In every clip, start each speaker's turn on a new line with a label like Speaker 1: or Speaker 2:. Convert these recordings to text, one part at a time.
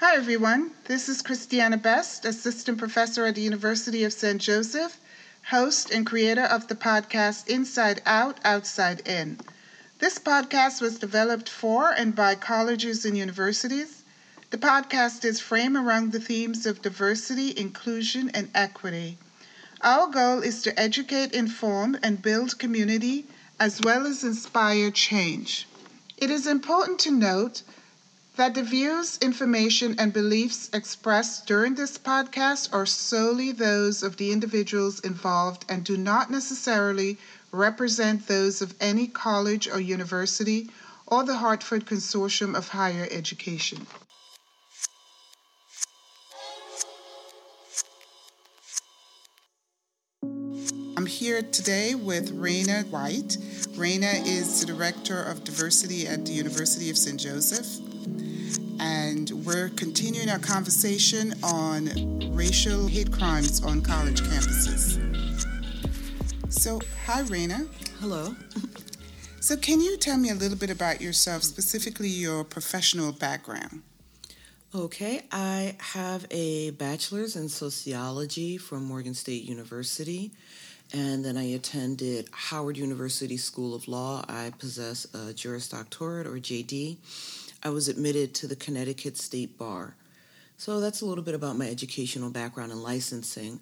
Speaker 1: Hi, everyone. This is Christiana Best, Assistant Professor at the University of St. Joseph, host and creator of the podcast Inside Out, Outside In. This podcast was developed for and by colleges and universities. The podcast is framed around the themes of diversity, inclusion, and equity. Our goal is to educate, inform, and build community as well as inspire change. It is important to note that the views, information, and beliefs expressed during this podcast are solely those of the individuals involved and do not necessarily represent those of any college or university or the Hartford Consortium of Higher Education. I'm here today with Raina White. Raina is the Director of Diversity at the University of St. Joseph and we're continuing our conversation on racial hate crimes on college campuses. So, hi, Raina.
Speaker 2: Hello.
Speaker 1: So, can you tell me a little bit about yourself, specifically your professional background?
Speaker 2: Okay, I have a bachelor's in sociology from Morgan State University, and then I attended Howard University School of Law. I possess a Juris Doctorate or JD I was admitted to the Connecticut State Bar. So that's a little bit about my educational background and licensing.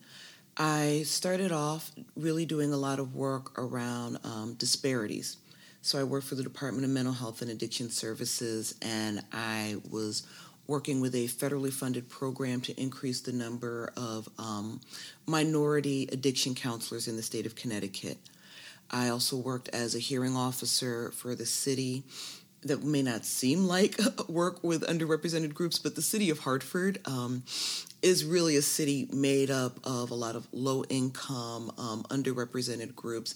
Speaker 2: I started off really doing a lot of work around um, disparities. So I worked for the Department of Mental Health and Addiction Services, and I was working with a federally funded program to increase the number of um, minority addiction counselors in the state of Connecticut. I also worked as a hearing officer for the city that may not seem like work with underrepresented groups, but the city of Hartford um, is really a city made up of a lot of low income, um, underrepresented groups.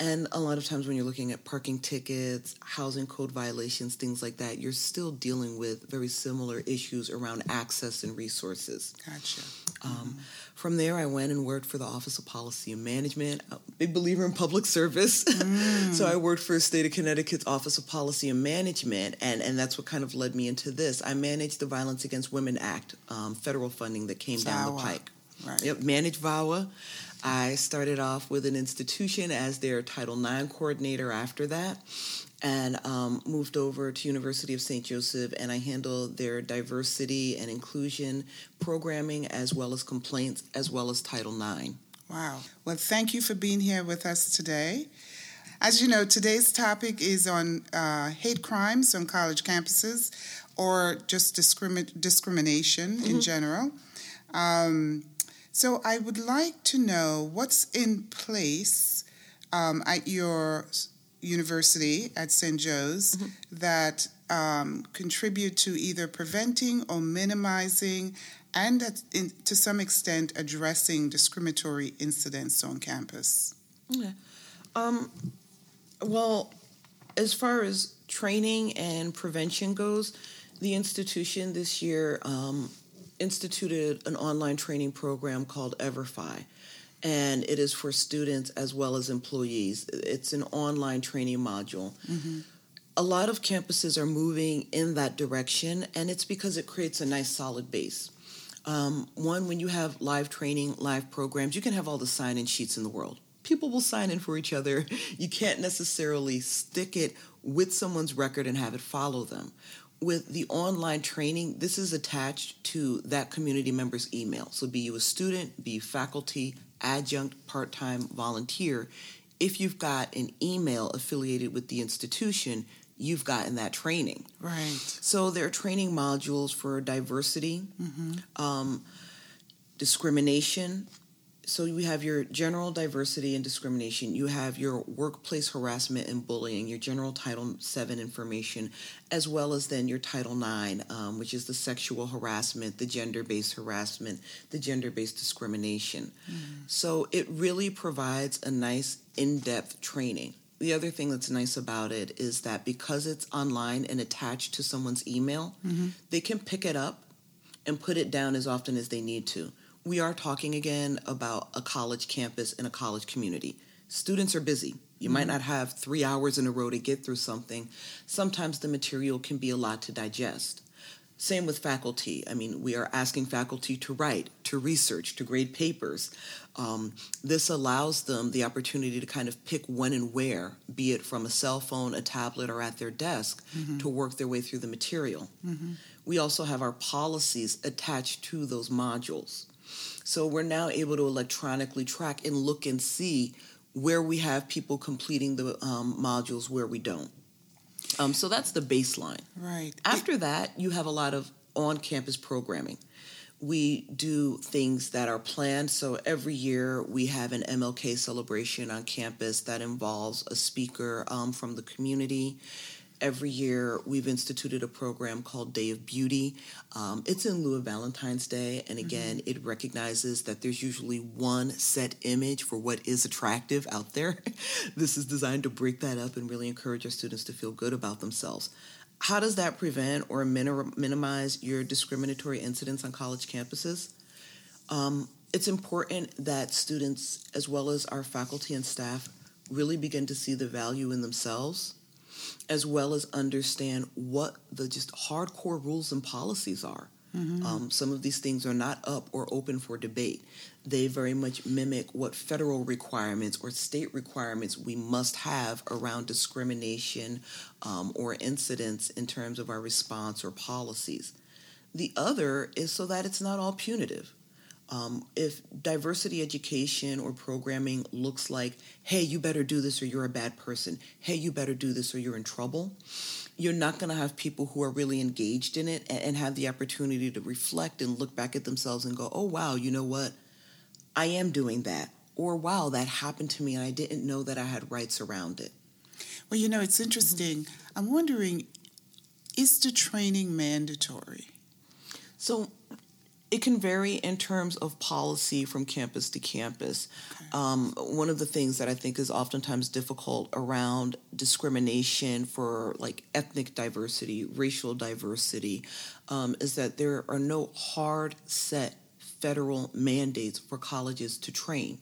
Speaker 2: And a lot of times when you're looking at parking tickets, housing code violations, things like that, you're still dealing with very similar issues around access and resources.
Speaker 1: Gotcha.
Speaker 2: Um, mm-hmm. From there, I went and worked for the Office of Policy and Management. A big believer in public service. Mm. so I worked for the State of Connecticut's Office of Policy and Management, and, and that's what kind of led me into this. I managed the Violence Against Women Act, um, federal funding that came down the pike. Right. Yep, managed VAWA. I started off with an institution as their Title IX coordinator after that and um, moved over to University of St. Joseph and I handle their diversity and inclusion programming as well as complaints as well as Title IX.
Speaker 1: Wow. Well, thank you for being here with us today. As you know, today's topic is on uh, hate crimes on college campuses or just discrimi- discrimination mm-hmm. in general. Um, so I would like to know what's in place um, at your university at St. Joe's mm-hmm. that um, contribute to either preventing or minimizing and at, in, to some extent addressing discriminatory incidents on campus?
Speaker 2: Okay. Um, well, as far as training and prevention goes, the institution this year um, instituted an online training program called Everfi and it is for students as well as employees. It's an online training module. Mm-hmm. A lot of campuses are moving in that direction, and it's because it creates a nice solid base. Um, one, when you have live training, live programs, you can have all the sign in sheets in the world. People will sign in for each other. You can't necessarily stick it with someone's record and have it follow them with the online training, this is attached to that community member's email. So, be you a student, be faculty, adjunct, part time, volunteer, if you've got an email affiliated with the institution, you've gotten that training.
Speaker 1: Right.
Speaker 2: So there are training modules for diversity, mm-hmm. um, discrimination, so you have your general diversity and discrimination you have your workplace harassment and bullying your general title VII information as well as then your title IX um, which is the sexual harassment the gender-based harassment the gender-based discrimination mm. so it really provides a nice in-depth training the other thing that's nice about it is that because it's online and attached to someone's email mm-hmm. they can pick it up and put it down as often as they need to we are talking again about a college campus and a college community. Students are busy. You mm-hmm. might not have three hours in a row to get through something. Sometimes the material can be a lot to digest. Same with faculty. I mean, we are asking faculty to write, to research, to grade papers. Um, this allows them the opportunity to kind of pick when and where, be it from a cell phone, a tablet, or at their desk, mm-hmm. to work their way through the material. Mm-hmm. We also have our policies attached to those modules. So we're now able to electronically track and look and see where we have people completing the um, modules, where we don't. Um, so that's the baseline.
Speaker 1: Right.
Speaker 2: After that, you have a lot of on campus programming. We do things that are planned. So every year we have an MLK celebration on campus that involves a speaker um, from the community every year we've instituted a program called Day of Beauty. Um, it's in lieu of Valentine's Day, and again, mm-hmm. it recognizes that there's usually one set image for what is attractive out there. this is designed to break that up and really encourage our students to feel good about themselves. How does that prevent or minim- minimize your discriminatory incidents on college campuses? Um, it's important that students, as well as our faculty and staff, really begin to see the value in themselves as well as understand what the just hardcore rules and policies are. Mm-hmm. Um, some of these things are not up or open for debate. They very much mimic what federal requirements or state requirements we must have around discrimination um, or incidents in terms of our response or policies. The other is so that it's not all punitive. Um, if diversity education or programming looks like, hey, you better do this or you're a bad person, hey, you better do this or you're in trouble, you're not going to have people who are really engaged in it and, and have the opportunity to reflect and look back at themselves and go, oh, wow, you know what? I am doing that. Or, wow, that happened to me and I didn't know that I had rights around it.
Speaker 1: Well, you know, it's interesting. I'm wondering is the training mandatory?
Speaker 2: So, it can vary in terms of policy from campus to campus. Okay. Um, one of the things that I think is oftentimes difficult around discrimination for like ethnic diversity, racial diversity, um, is that there are no hard set federal mandates for colleges to train.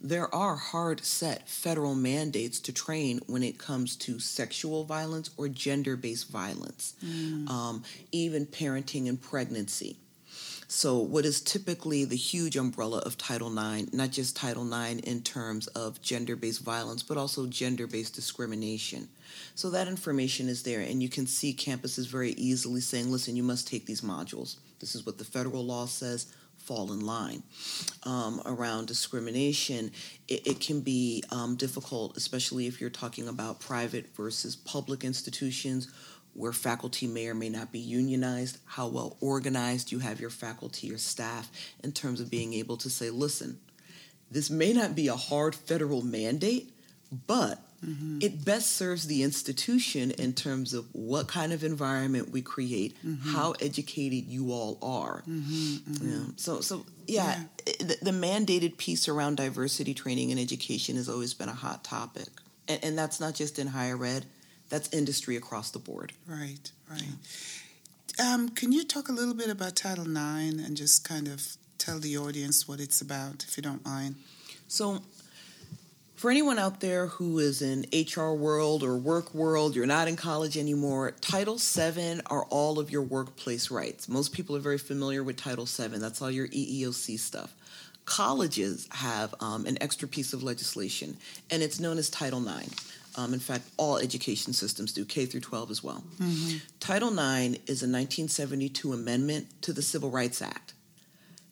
Speaker 2: There are hard set federal mandates to train when it comes to sexual violence or gender based violence, mm. um, even parenting and pregnancy. So, what is typically the huge umbrella of Title IX, not just Title IX in terms of gender based violence, but also gender based discrimination. So, that information is there, and you can see campuses very easily saying, listen, you must take these modules. This is what the federal law says fall in line. Um, around discrimination, it, it can be um, difficult, especially if you're talking about private versus public institutions where faculty may or may not be unionized, how well organized you have your faculty or staff in terms of being able to say, listen, this may not be a hard federal mandate, but mm-hmm. it best serves the institution in terms of what kind of environment we create, mm-hmm. how educated you all are. Mm-hmm, yeah. So, so yeah, yeah. The, the, mandated piece around diversity training and education has always been a hot topic, and, and that's not just in higher ed that's industry across the board.
Speaker 1: Right, right. Um, can you talk a little bit about Title IX and just kind of tell the audience what it's about, if you don't mind?
Speaker 2: So, for anyone out there who is in HR world or work world, you're not in college anymore, Title VII are all of your workplace rights. Most people are very familiar with Title VII. That's all your EEOC stuff. Colleges have um, an extra piece of legislation, and it's known as Title IX. Um, in fact, all education systems do, K through 12 as well. Mm-hmm. Title IX is a 1972 amendment to the Civil Rights Act.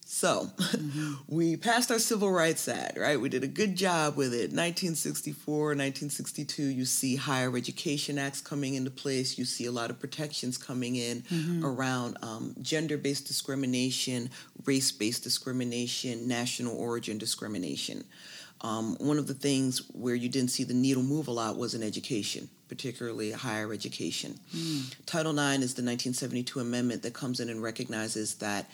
Speaker 2: So mm-hmm. we passed our Civil Rights Act, right? We did a good job with it. 1964, 1962, you see higher education acts coming into place. You see a lot of protections coming in mm-hmm. around um, gender based discrimination, race based discrimination, national origin discrimination. Um, one of the things where you didn't see the needle move a lot was in education, particularly higher education. Mm. Title IX is the 1972 amendment that comes in and recognizes that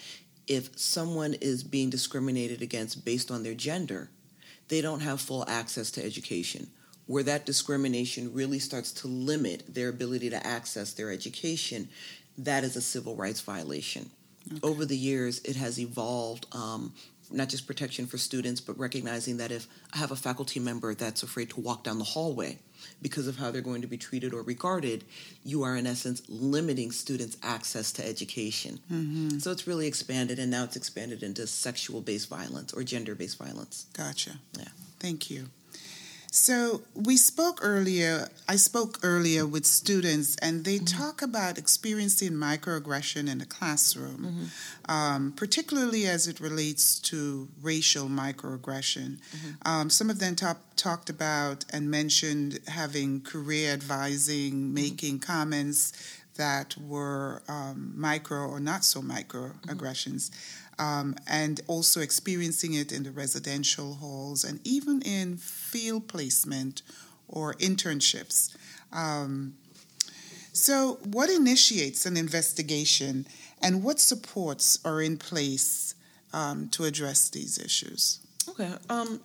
Speaker 2: if someone is being discriminated against based on their gender, they don't have full access to education. Where that discrimination really starts to limit their ability to access their education, that is a civil rights violation. Okay. Over the years, it has evolved um, not just protection for students, but recognizing that if I have a faculty member that's afraid to walk down the hallway because of how they're going to be treated or regarded, you are in essence limiting students' access to education. Mm-hmm. So it's really expanded, and now it's expanded into sexual based violence or gender based violence.
Speaker 1: Gotcha.
Speaker 2: Yeah.
Speaker 1: Thank you. So we spoke earlier, I spoke earlier with students, and they mm-hmm. talk about experiencing microaggression in the classroom, mm-hmm. um, particularly as it relates to racial microaggression. Mm-hmm. Um, some of them talk, talked about and mentioned having career advising, mm-hmm. making comments that were um, micro or not so microaggressions um, and also experiencing it in the residential halls and even in field placement or internships. Um, so, what initiates an investigation and what supports are in place um, to address these issues?
Speaker 2: Okay. Um,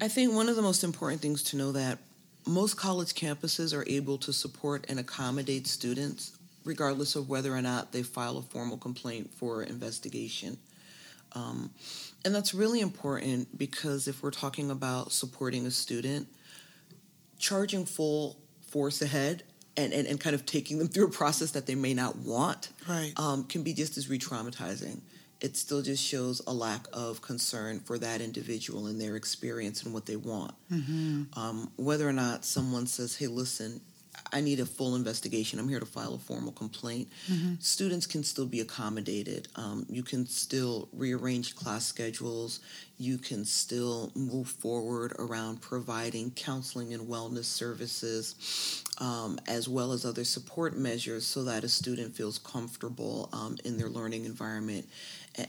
Speaker 2: I think one of the most important things to know that most college campuses are able to support and accommodate students regardless of whether or not they file a formal complaint for investigation. Um, and that's really important because if we're talking about supporting a student, charging full force ahead and, and, and kind of taking them through a process that they may not want
Speaker 1: right.
Speaker 2: um, can be just as re traumatizing. It still just shows a lack of concern for that individual and their experience and what they want. Mm-hmm. Um, whether or not someone says, hey, listen, I need a full investigation. I'm here to file a formal complaint. Mm-hmm. Students can still be accommodated. Um, you can still rearrange class schedules. You can still move forward around providing counseling and wellness services, um, as well as other support measures, so that a student feels comfortable um, in their learning environment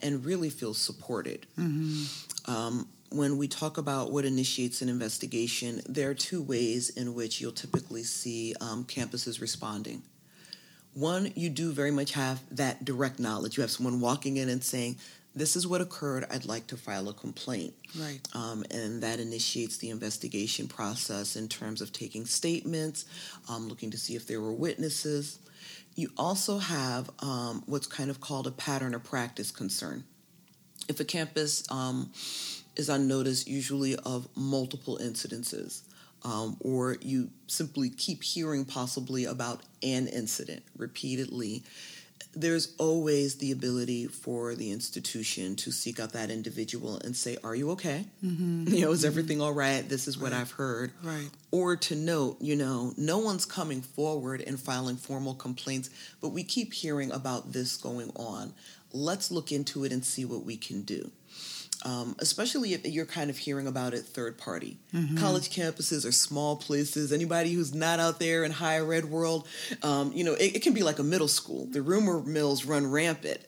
Speaker 2: and, really feel supported. Mm-hmm. Um, when we talk about what initiates an investigation, there are two ways in which you'll typically see um, campuses responding. One, you do very much have that direct knowledge. You have someone walking in and saying, This is what occurred, I'd like to file a complaint.
Speaker 1: Right.
Speaker 2: Um, and that initiates the investigation process in terms of taking statements, um, looking to see if there were witnesses. You also have um, what's kind of called a pattern or practice concern. If a campus um, is on notice usually of multiple incidences, um, or you simply keep hearing possibly about an incident repeatedly. There's always the ability for the institution to seek out that individual and say, "Are you okay? Mm-hmm. You know, is mm-hmm. everything all right? This is what right. I've heard."
Speaker 1: Right.
Speaker 2: Or to note, you know, no one's coming forward and filing formal complaints, but we keep hearing about this going on. Let's look into it and see what we can do um, especially if you're kind of hearing about it third party. Mm-hmm. College campuses are small places. Anybody who's not out there in higher ed world, um, you know, it, it, can be like a middle school. The rumor mills run rampant.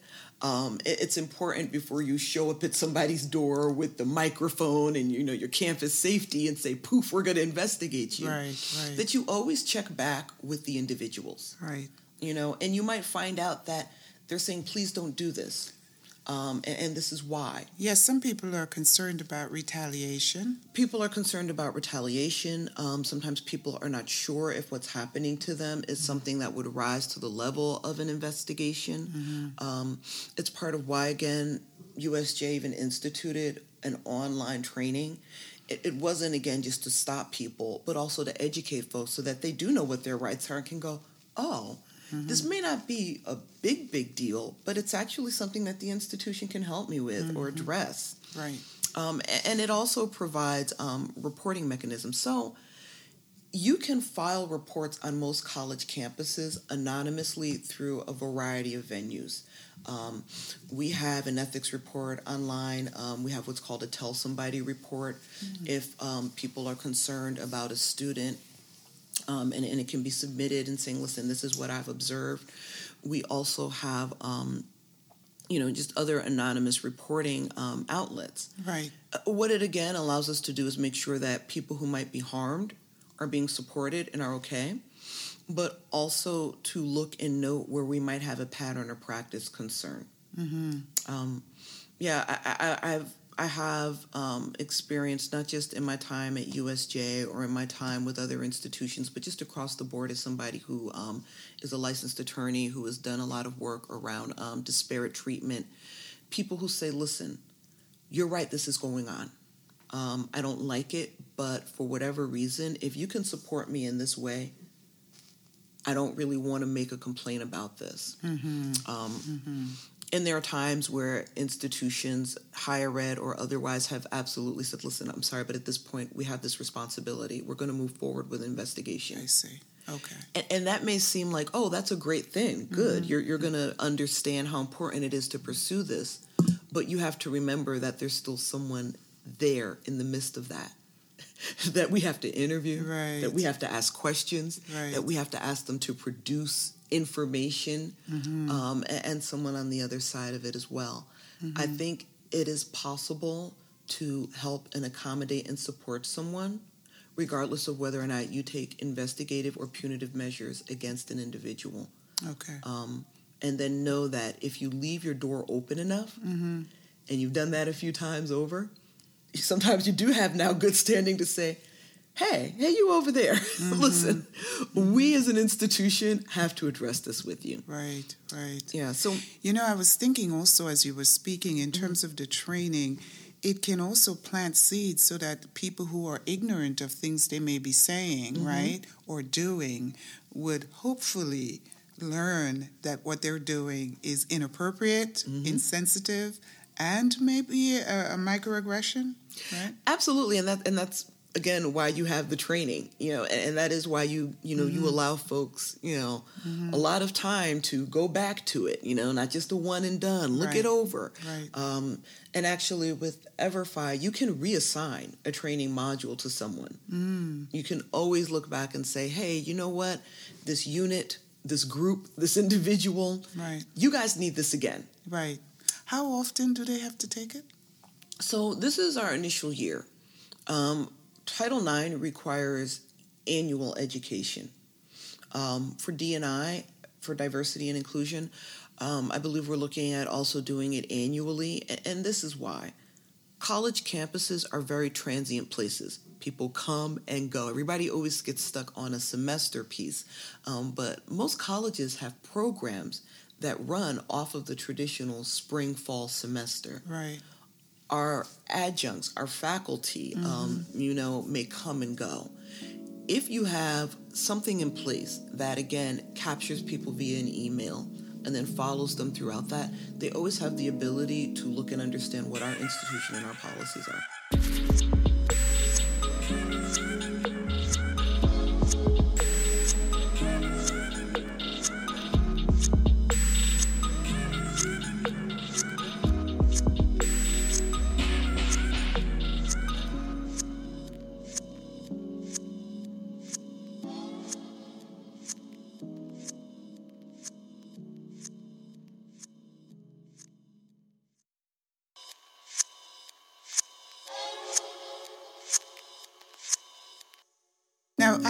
Speaker 2: Um, it, it's important before you show up at somebody's door with the microphone and you know your campus safety and say, "Poof, we're going to investigate you."
Speaker 1: Right, right.
Speaker 2: That you always check back with the individuals.
Speaker 1: Right.
Speaker 2: You know, and you might find out that they're saying, "Please don't do this." Um, and, and, this is why.
Speaker 1: Yes, some people are concerned about retaliation.
Speaker 2: People are concerned about retaliation. Um, sometimes people are not sure if what's happening to them is mm-hmm. something that would rise to the level of an investigation. Mm-hmm. Um, it's part of why, again, USJ even instituted an online training. It, it wasn't, again, just to stop people, but also to educate folks so that they do know what their rights are and can go, oh, Mm-hmm. This may not be a big, big deal, but it's actually something that the institution can help me with mm-hmm. or address.
Speaker 1: Right.
Speaker 2: Um, and it also provides um, reporting mechanisms. So you can file reports on most college campuses anonymously through a variety of venues. Um, we have an ethics report online. Um, we have what's called a Tell Somebody report. Mm-hmm. If um, people are concerned about a student um, and, and it can be submitted and saying, listen, this is what I've observed. We also have, um, you know, just other anonymous reporting um, outlets.
Speaker 1: Right.
Speaker 2: Uh, what it again allows us to do is make sure that people who might be harmed are being supported and are okay, but also to look and note where we might have a pattern or practice concern. Mm-hmm. Um, yeah, I, I, I've I have um, experienced not just in my time at USJ or in my time with other institutions, but just across the board as somebody who um, is a licensed attorney who has done a lot of work around um, disparate treatment. People who say, listen, you're right, this is going on. Um, I don't like it, but for whatever reason, if you can support me in this way, I don't really want to make a complaint about this. Mm-hmm. Um, mm-hmm. And there are times where institutions, higher ed or otherwise, have absolutely said, listen, I'm sorry, but at this point, we have this responsibility. We're going to move forward with investigation.
Speaker 1: I see. Okay.
Speaker 2: And, and, that may seem like, oh, that's a great thing. Good. Mm-hmm. You're, you're going to understand how important it is to pursue this. But you have to remember that there's still someone there in the midst of that. that we have to interview,
Speaker 1: right.
Speaker 2: that we have to ask questions,
Speaker 1: right.
Speaker 2: that we have to ask them to produce information, mm-hmm. um, and, and, someone on the other side of it as well. Mm-hmm. I think it is possible to help and accommodate and support someone, regardless of whether or not you take investigative or punitive measures against an individual.
Speaker 1: Okay.
Speaker 2: Um, and then know that if you leave your door open enough, mm-hmm. and you've done that a few times over, sometimes you do have now good standing to say, hey, hey, you over there. Mm-hmm. Listen, we as an institution have to address this with you.
Speaker 1: Right, right.
Speaker 2: Yeah. So,
Speaker 1: you know, I was thinking also as you were speaking in mm-hmm. terms of the training, it can also plant seeds so that people who are ignorant of things they may be saying, mm-hmm. right, or doing would hopefully learn that what they're doing is inappropriate, mm-hmm. insensitive, and maybe a, a microaggression, right?
Speaker 2: Absolutely, and that and that's again why you have the training you know and, and that is why you you know mm-hmm. you allow folks you know mm-hmm. a lot of time to go back to it you know not just a one and done look
Speaker 1: right.
Speaker 2: it over
Speaker 1: right.
Speaker 2: um, and actually with everfi you can reassign a training module to someone mm. you can always look back and say hey you know what this unit this group this individual
Speaker 1: right
Speaker 2: you guys need this again
Speaker 1: right how often do they have to take it
Speaker 2: so this is our initial year um, Title IX requires annual education. Um, for DNI, for diversity and inclusion, um, I believe we're looking at also doing it annually, and, this is why. College campuses are very transient places. People come and go. Everybody always gets stuck on a semester piece, um, but most colleges have programs that run off of the traditional spring fall semester.
Speaker 1: Right
Speaker 2: our adjuncts, our faculty, um, mm-hmm. um, you know, may come and go. If you have something in place that, again, captures people via an email and then follows them throughout that, they always have the ability to look and understand what our institution and our policies are.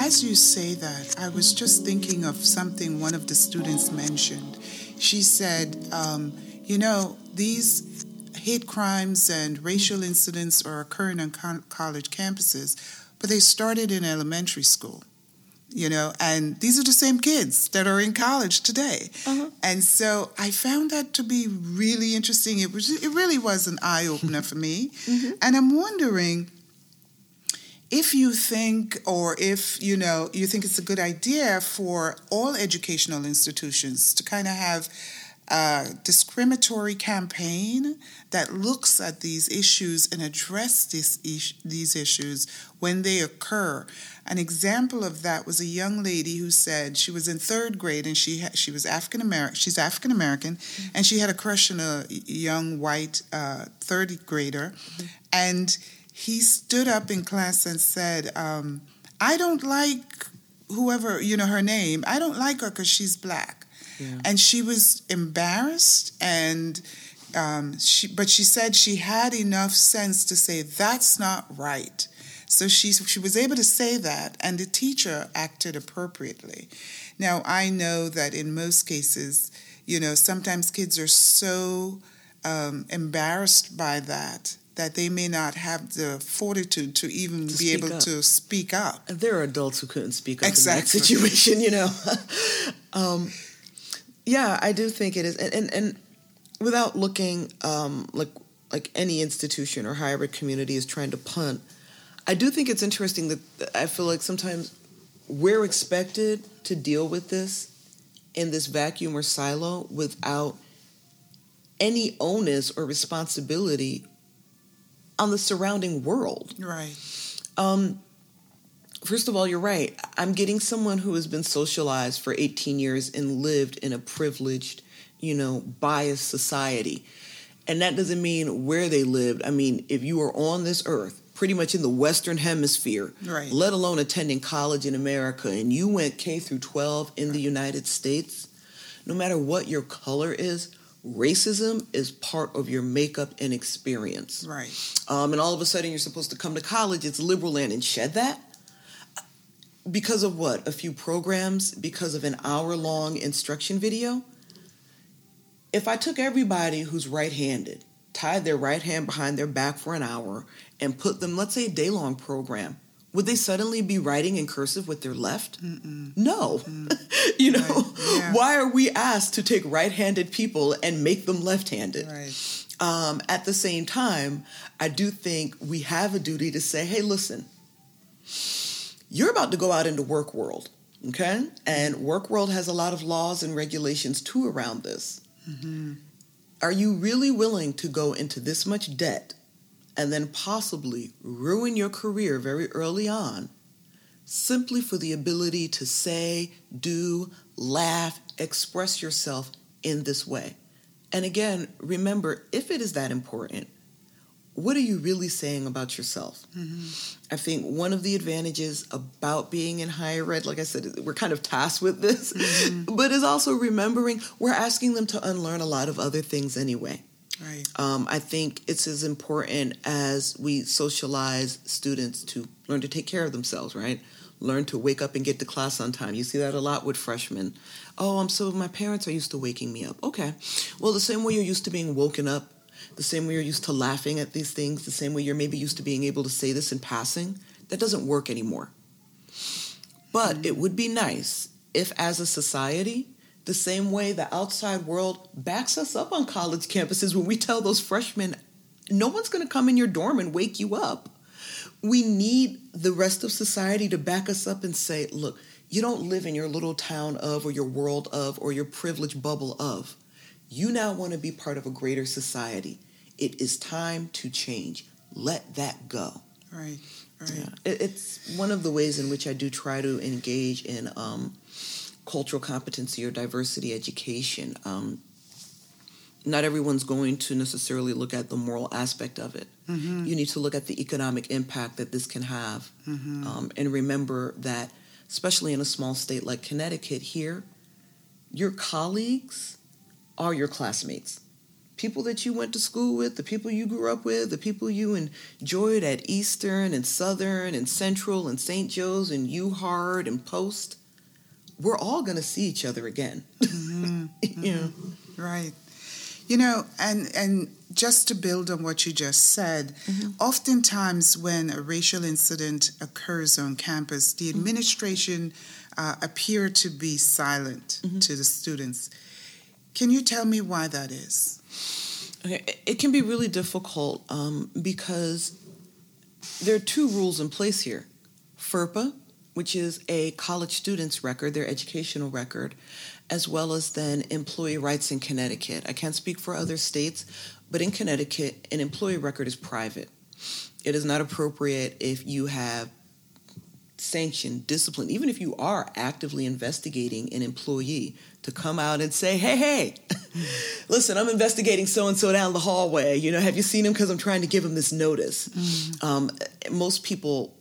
Speaker 1: As you say that, I was just thinking of something one of the students mentioned. She said, um, you know, these hate crimes and racial incidents are occurring on co- college campuses, but they started in elementary school you know, and these are the same kids that are in college today. Uh-huh. And so I found that to be really interesting. It was it really was an eye opener for me. Mm-hmm. And I'm wondering if you think or if you know you think it's a good idea for all educational institutions to kind of have a discriminatory campaign that looks at these issues and address this is- these issues when they occur. An example of that was a young lady who said she was in third grade and she ha- she was African American. She's African American, mm-hmm. and she had a crush on a young white uh, third grader, mm-hmm. and he stood up in class and said, um, I don't like whoever, you know, her name. I don't like her because she's black. Yeah. And she was embarrassed and um, she, but she said she had enough sense to say that's not right. So she she was able to say that, and the teacher acted appropriately. Now I know that in most cases, you know, sometimes kids are so um, embarrassed by that that they may not have the fortitude to even to be able up. to speak up.
Speaker 2: There are adults who couldn't speak up
Speaker 1: exactly.
Speaker 2: in that situation, you know. um, yeah, I do think it is, and and, and without looking um, like like any institution or higher ed community is trying to punt. I do think it's interesting that I feel like sometimes we're expected to deal with this in this vacuum or silo without any onus or responsibility on the surrounding world.
Speaker 1: Right.
Speaker 2: Um, first of all, you're right. I'm getting someone who has been socialized for 18 years and lived in a privileged, you know, biased society. And that doesn't mean where they lived. I mean, if you are on this earth, pretty much in the Western Hemisphere,
Speaker 1: right.
Speaker 2: let alone attending college in America, and you went K through 12 in the United States, no matter what your color is, racism is part of your makeup and experience.
Speaker 1: Right.
Speaker 2: Um, and all of a sudden, you're supposed to come to college, it's liberal land, and shed that because of what? A few programs, because of an hour long instruction video? If I took everybody who's right handed, tied their right hand behind their back for an hour, and put them, let's say, a day long program, would they suddenly be writing in cursive with their left?
Speaker 1: Mm-mm.
Speaker 2: No.
Speaker 1: Mm.
Speaker 2: you know,
Speaker 1: right. yeah.
Speaker 2: why are we asked to take right handed people and make them left handed?
Speaker 1: Right.
Speaker 2: Um, at the same time, I do think we have a duty to say, hey, listen, you're about to go out into work world, okay? And work world has a lot of laws and regulations too around this.
Speaker 1: Mm-hmm.
Speaker 2: Are you really willing to go into this much debt and then possibly ruin your career very early on simply for the ability to say, do, laugh, express yourself in this way? And again, remember, if it is that important, what are you really saying about yourself?
Speaker 1: Mm-hmm.
Speaker 2: I think one of the advantages about being in higher ed, like I said, we're kind of tasked with this,
Speaker 1: mm-hmm.
Speaker 2: but is also remembering we're asking them to unlearn a lot of other things anyway.
Speaker 1: Right.
Speaker 2: Um, I think it's as important as we socialize students to learn to take care of themselves, right? Learn to wake up and get to class on time. You see that a lot with freshmen. Oh, I'm so my parents are used to waking me up. Okay. Well, the same way you're used to being woken up the same way you're used to laughing at these things, the same way you're maybe used to being able to say this in passing, that doesn't work anymore. But it would be nice if, as a society, the same way the outside world backs us up on college campuses when we tell those freshmen, no one's going to come in your dorm and wake you up. We need the rest of society to back us up and say, look, you don't live in your little town of, or your world of, or your privileged bubble of. You now want to be part of a greater society. It is time to change. Let that go.
Speaker 1: Right, right.
Speaker 2: Yeah. It's one of the ways in which I do try to engage in um, cultural competency or diversity education. Um, not everyone's going to necessarily look at the moral aspect of it.
Speaker 1: Mm-hmm.
Speaker 2: You need to look at the economic impact that this can have.
Speaker 1: Mm-hmm.
Speaker 2: Um, and remember that, especially in a small state like Connecticut, here, your colleagues are your classmates. People that you went to school with, the people you grew up with, the people you enjoyed at Eastern and Southern and Central and St. Joe's and UHart and Post, we're all going to see each other again.
Speaker 1: Mm-hmm.
Speaker 2: yeah.
Speaker 1: Mm-hmm. Right. You know, and and just to build on what you just said,
Speaker 2: mm-hmm.
Speaker 1: oftentimes when a racial incident occurs on campus, the
Speaker 2: Mm-hmm.
Speaker 1: administration uh, appear to be silent
Speaker 2: Mm-hmm.
Speaker 1: to the students. Can you tell me why that is?
Speaker 2: Okay. It can be really difficult um, because there are two rules in place here FERPA, which is a college student's record, their educational record, as well as then employee rights in Connecticut. I can't speak for other states, but in Connecticut, an employee record is private. It is not appropriate if you have sanctioned discipline, even if you are actively investigating an employee, to come out and say, hey, hey, listen, I'm investigating so and so down the hallway. You know, have you seen him? Because I'm trying to give him this notice.
Speaker 1: Mm.
Speaker 2: Um, most people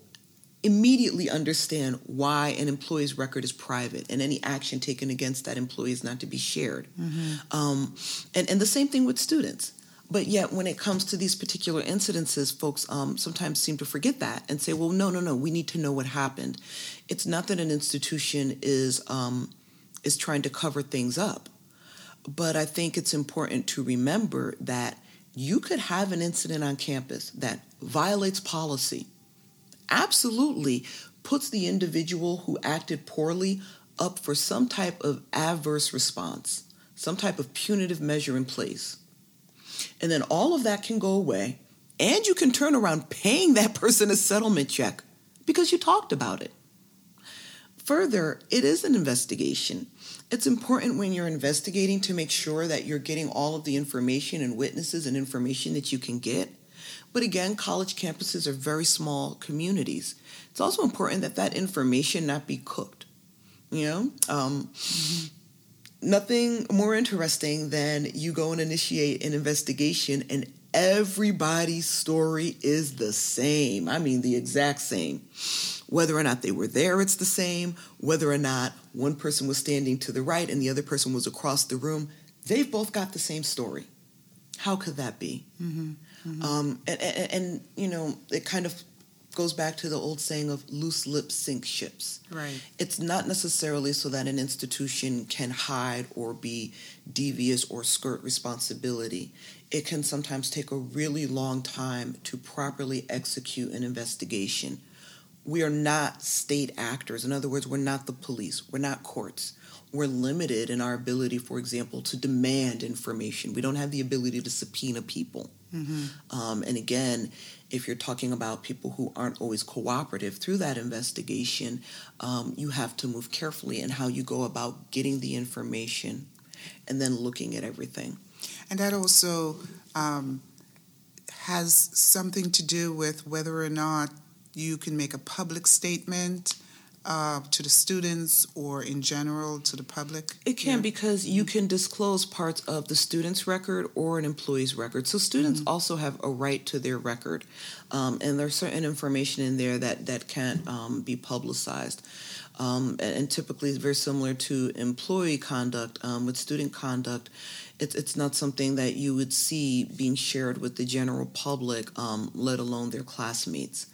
Speaker 2: immediately understand why an employee's record is private and any action taken against that employee is not to be shared.
Speaker 1: Mm-hmm.
Speaker 2: Um, and, and the same thing with students. But yet, when it comes to these particular incidences, folks um, sometimes seem to forget that and say, well, no, no, no, we need to know what happened. It's not that an institution is, um, is trying to cover things up, but I think it's important to remember that you could have an incident on campus that violates policy, absolutely puts the individual who acted poorly up for some type of adverse response, some type of punitive measure in place And then all of that can go away, and you can turn around paying that person a settlement check because you talked about it. Further, it is an investigation. It's important when you're investigating to make sure that you're getting all of the information and witnesses and information that you can get. But again, college campuses are very small communities. It's also important that that information not be cooked. You know, um, nothing more interesting than you go and initiate an investigation and everybody's story is the same. I mean, the exact same. Whether or not they were there, it's the same. Whether or not one person was standing to the right and the other person was across the room, they've both got the same story. How could that be? Mm-hmm. Mm-hmm. Um, and, and, and, you know, it kind of goes back to the old saying of loose lips sink ships.
Speaker 1: Right.
Speaker 2: It's not necessarily so that an institution can hide or be devious or skirt responsibility. It can sometimes take a really long time to properly execute an investigation. We are not state actors. In other words, we're not the police, we're not courts we're limited in our ability, for example, to demand information. We don't have the ability to subpoena people. Mm-hmm. Um, and again, if you're talking about people who aren't always cooperative through that investigation, um, you have to move carefully in how you go about getting the information and then looking at everything.
Speaker 1: And that also um, has something to do with whether or not you can make a public statement uh, to the students or in general to the public?
Speaker 2: It can yeah. because you can disclose parts of the student's record or an employee's record. So students mm-hmm. also have a right to their record, um, and there's certain information in there that that can't um, be publicized. Um, and, and, typically, it's very similar to employee conduct. Um, with student conduct, it's it's not something that you would see being shared with the general public, um, let alone their classmates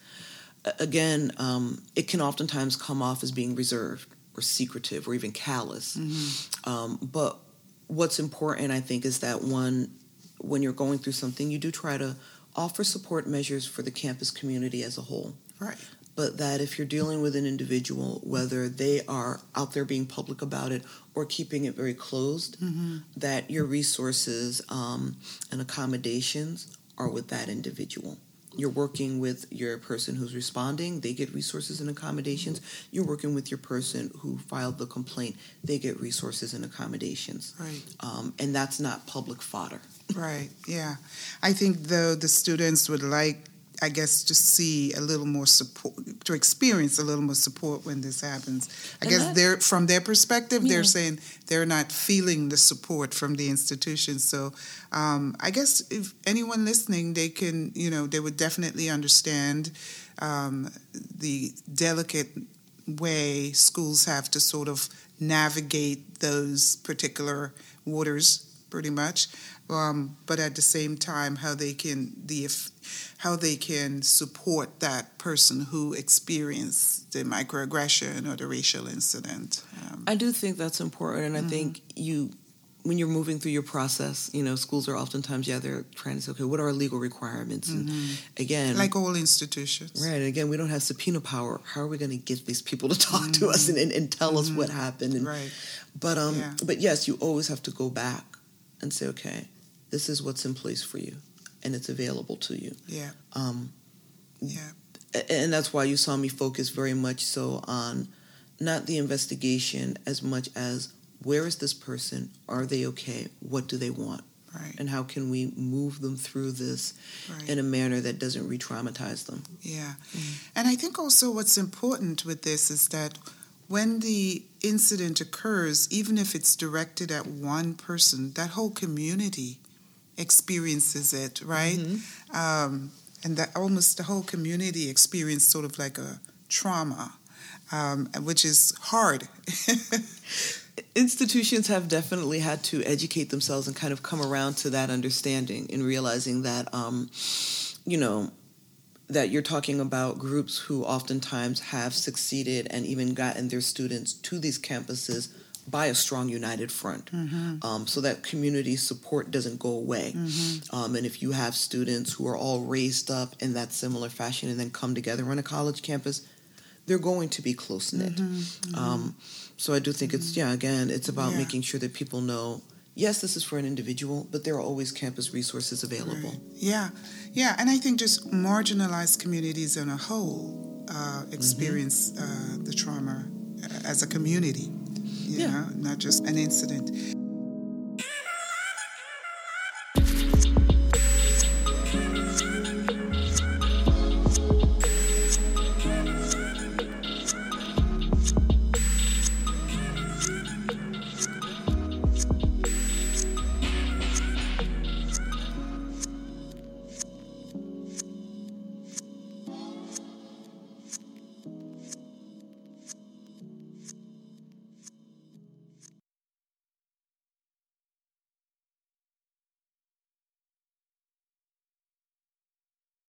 Speaker 2: again, um, it can oftentimes come off as being reserved or secretive or even callous. Mm-hmm. Um, but what's important, I think, is that one, when you're going through something, you do try to offer support measures for the campus community as a whole.
Speaker 1: Right.
Speaker 2: But that if you're dealing with an individual, whether they are out there being public about it or keeping it very closed, mm-hmm. that your resources um, and accommodations are with that individual you're working with your person who's responding they get resources and accommodations. You're working with your person who filed the complaint they get resources and accommodations.
Speaker 1: Right.
Speaker 2: Um, and that's not public fodder.
Speaker 1: Right yeah. I think though the students would like I guess to see a little more support, to experience a little more support when this happens. I and guess they're from their perspective, yeah. they're saying they're not feeling the support from the institution. So um, I guess if anyone listening, they can, you know, they would definitely understand um, the delicate way schools have to sort of navigate those particular waters, pretty much um, but at the same time, how they can the how they can support that person who experienced the microaggression or the racial incident.
Speaker 2: Um, I do think that's important, and I mm-hmm. think you when you're moving through your process, you know, schools are oftentimes, yeah, they're trying to say, okay, what are our legal requirements? And mm-hmm. again,
Speaker 1: like all institutions.
Speaker 2: Right. And Again, we don't have subpoena power. How are we going to get these people to talk mm-hmm. to us and, and, and tell mm-hmm. us what mm-hmm. happened? And,
Speaker 1: right.
Speaker 2: But, um, yeah. but yes, you always have to go back and say, okay, this is what's in place for you and it's available to you.
Speaker 1: Yeah.
Speaker 2: Um,
Speaker 1: yeah.
Speaker 2: And that's why you saw me focus very much so on not the investigation as much as where is this person? Are they okay? What do they want?
Speaker 1: Right.
Speaker 2: And how can we move them through this right. in a manner that doesn't re traumatize them?
Speaker 1: Yeah. Mm. And I think also what's important with this is that when the incident occurs, even if it's directed at one person, that whole community experiences it, right? Mm-hmm. Um, and that almost the whole community experienced sort of like a trauma, um, which is hard.
Speaker 2: Institutions have definitely had to educate themselves and kind of come around to that understanding in realizing that, um, you know, that you're talking about groups who oftentimes have succeeded and even gotten their students to these campuses by a strong united front mm-hmm. um, so that community support doesn't go away mm-hmm. um, and if you have students who are all raised up in that similar fashion and then come together on a college campus they're going to be close knit mm-hmm. mm-hmm. um, so i do think it's yeah again it's about yeah. making sure that people know yes, this is for an individual, but there are always campus resources available. Right.
Speaker 1: Yeah, yeah, and I think just marginalized communities in a whole uh, experience mm-hmm. uh, the trauma uh, as a community. You yeah. know, not just an incident.